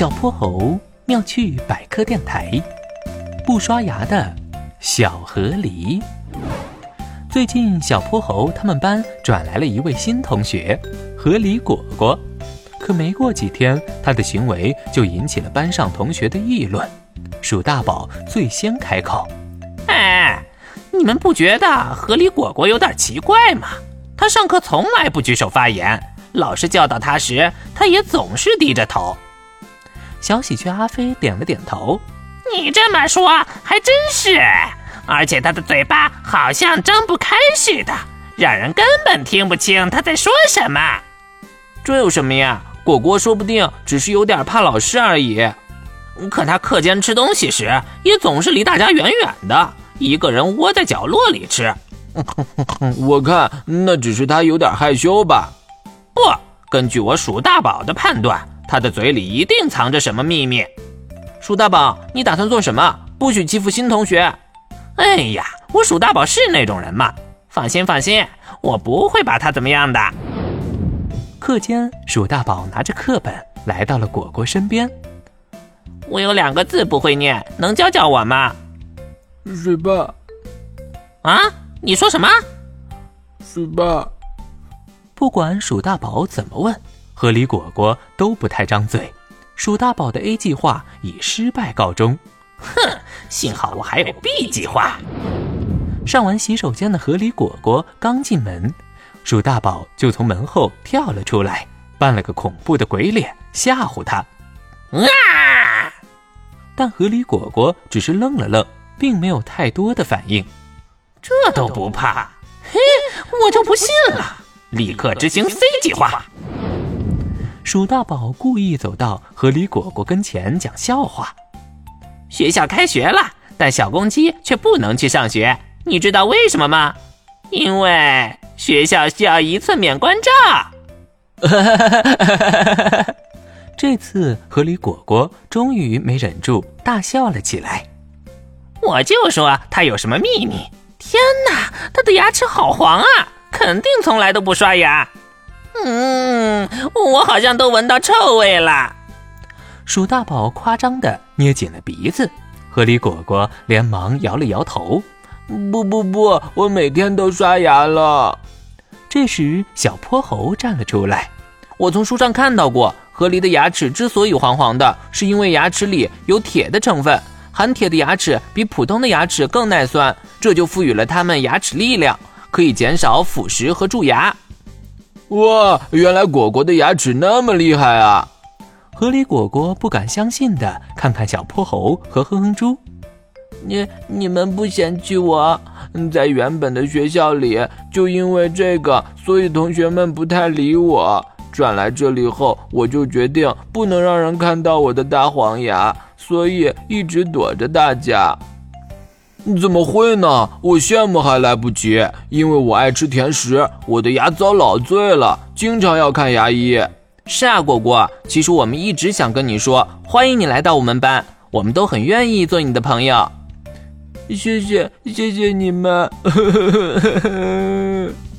小泼猴妙趣百科电台，不刷牙的小河狸。最近，小泼猴他们班转来了一位新同学，河狸果果。可没过几天，他的行为就引起了班上同学的议论。鼠大宝最先开口：“哎，你们不觉得河狸果果有点奇怪吗？他上课从来不举手发言，老师教导他时，他也总是低着头。”小喜鹊阿飞点了点头。你这么说还真是，而且他的嘴巴好像张不开似的，让人根本听不清他在说什么。这有什么呀？果果说不定只是有点怕老师而已。可他课间吃东西时，也总是离大家远远的，一个人窝在角落里吃。我看那只是他有点害羞吧。不，根据我鼠大宝的判断。他的嘴里一定藏着什么秘密，鼠大宝，你打算做什么？不许欺负新同学！哎呀，我鼠大宝是那种人吗？放心放心，我不会把他怎么样的。课间，鼠大宝拿着课本来到了果果身边。我有两个字不会念，能教教我吗？水坝。啊？你说什么？水坝。不管鼠大宝怎么问。河狸果果都不太张嘴，鼠大宝的 A 计划以失败告终。哼，幸好我还有 B 计划。上完洗手间的河狸果果刚进门，鼠大宝就从门后跳了出来，扮了个恐怖的鬼脸吓唬他。啊！但河狸果果只是愣了愣，并没有太多的反应。这都不怕？嘿，我就不信了！立刻执行 C 计划。鼠大宝故意走到河狸果果跟前讲笑话：“学校开学了，但小公鸡却不能去上学。你知道为什么吗？因为学校需要一次免关照。”这次河狸果果终于没忍住大笑了起来。我就说他有什么秘密！天哪，他的牙齿好黄啊，肯定从来都不刷牙。嗯，我好像都闻到臭味了。鼠大宝夸张的捏紧了鼻子，河狸果果连忙摇了摇头：“不不不，我每天都刷牙了。”这时，小泼猴站了出来：“我从书上看到过，河狸的牙齿之所以黄黄的，是因为牙齿里有铁的成分，含铁的牙齿比普通的牙齿更耐酸，这就赋予了它们牙齿力量，可以减少腐蚀和蛀牙。”哇，原来果果的牙齿那么厉害啊！河狸果果不敢相信的看看小泼猴和哼哼猪，你你们不嫌弃我？在原本的学校里，就因为这个，所以同学们不太理我。转来这里后，我就决定不能让人看到我的大黄牙，所以一直躲着大家。怎么会呢？我羡慕还来不及，因为我爱吃甜食，我的牙遭老醉了，经常要看牙医。是啊，果果，其实我们一直想跟你说，欢迎你来到我们班，我们都很愿意做你的朋友。谢谢，谢谢你们。